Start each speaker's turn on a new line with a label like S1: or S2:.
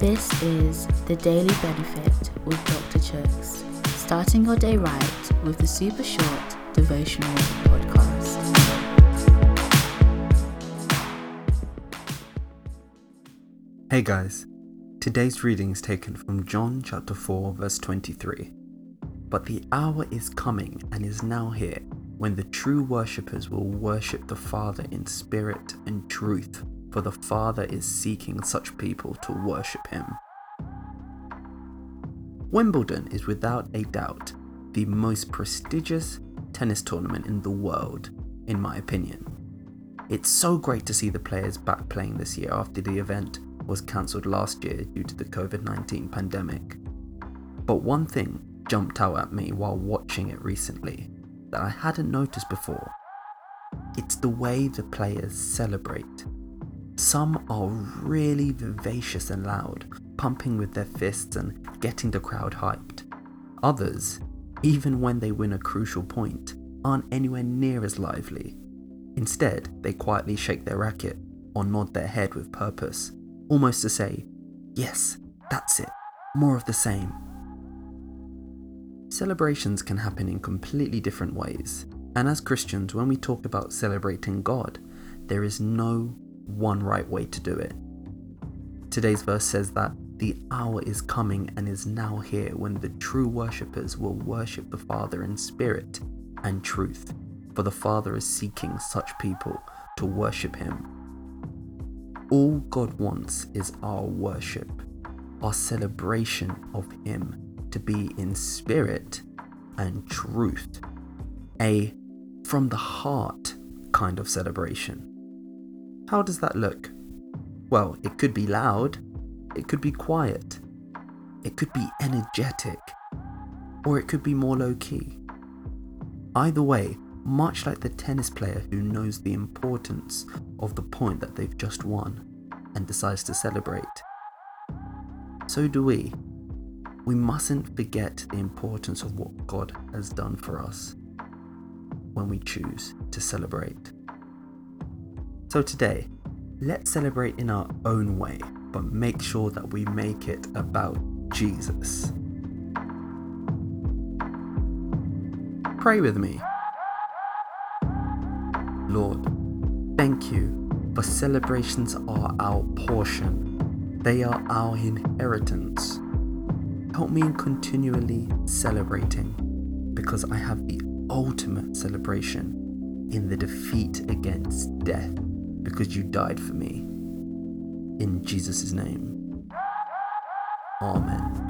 S1: This is the Daily Benefit with Dr. Chuks, starting your day right with the super short devotional podcast.
S2: Hey guys, today's reading is taken from John chapter 4, verse 23. But the hour is coming and is now here when the true worshippers will worship the Father in spirit and truth, for the Father is seeking such people to worship him. Wimbledon is without a doubt the most prestigious tennis tournament in the world, in my opinion. It's so great to see the players back playing this year after the event was cancelled last year due to the COVID 19 pandemic. But one thing jumped out at me while watching it recently that I hadn't noticed before. It's the way the players celebrate. Some are really vivacious and loud, pumping with their fists and getting the crowd hyped. Others, even when they win a crucial point, aren't anywhere near as lively. Instead, they quietly shake their racket or nod their head with purpose, almost to say, Yes, that's it, more of the same. Celebrations can happen in completely different ways, and as Christians, when we talk about celebrating God, there is no one right way to do it. Today's verse says that the hour is coming and is now here when the true worshippers will worship the Father in spirit and truth, for the Father is seeking such people to worship Him. All God wants is our worship, our celebration of Him to be in spirit and truth, a from the heart kind of celebration. How does that look? Well, it could be loud, it could be quiet, it could be energetic, or it could be more low key. Either way, much like the tennis player who knows the importance of the point that they've just won and decides to celebrate, so do we we mustn't forget the importance of what God has done for us when we choose to celebrate. So today, let's celebrate in our own way, but make sure that we make it about Jesus. Pray with me. Lord, thank you for celebrations are our portion. They are our inheritance. Help me in continually celebrating because I have the ultimate celebration in the defeat against death because you died for me. In Jesus' name. Amen.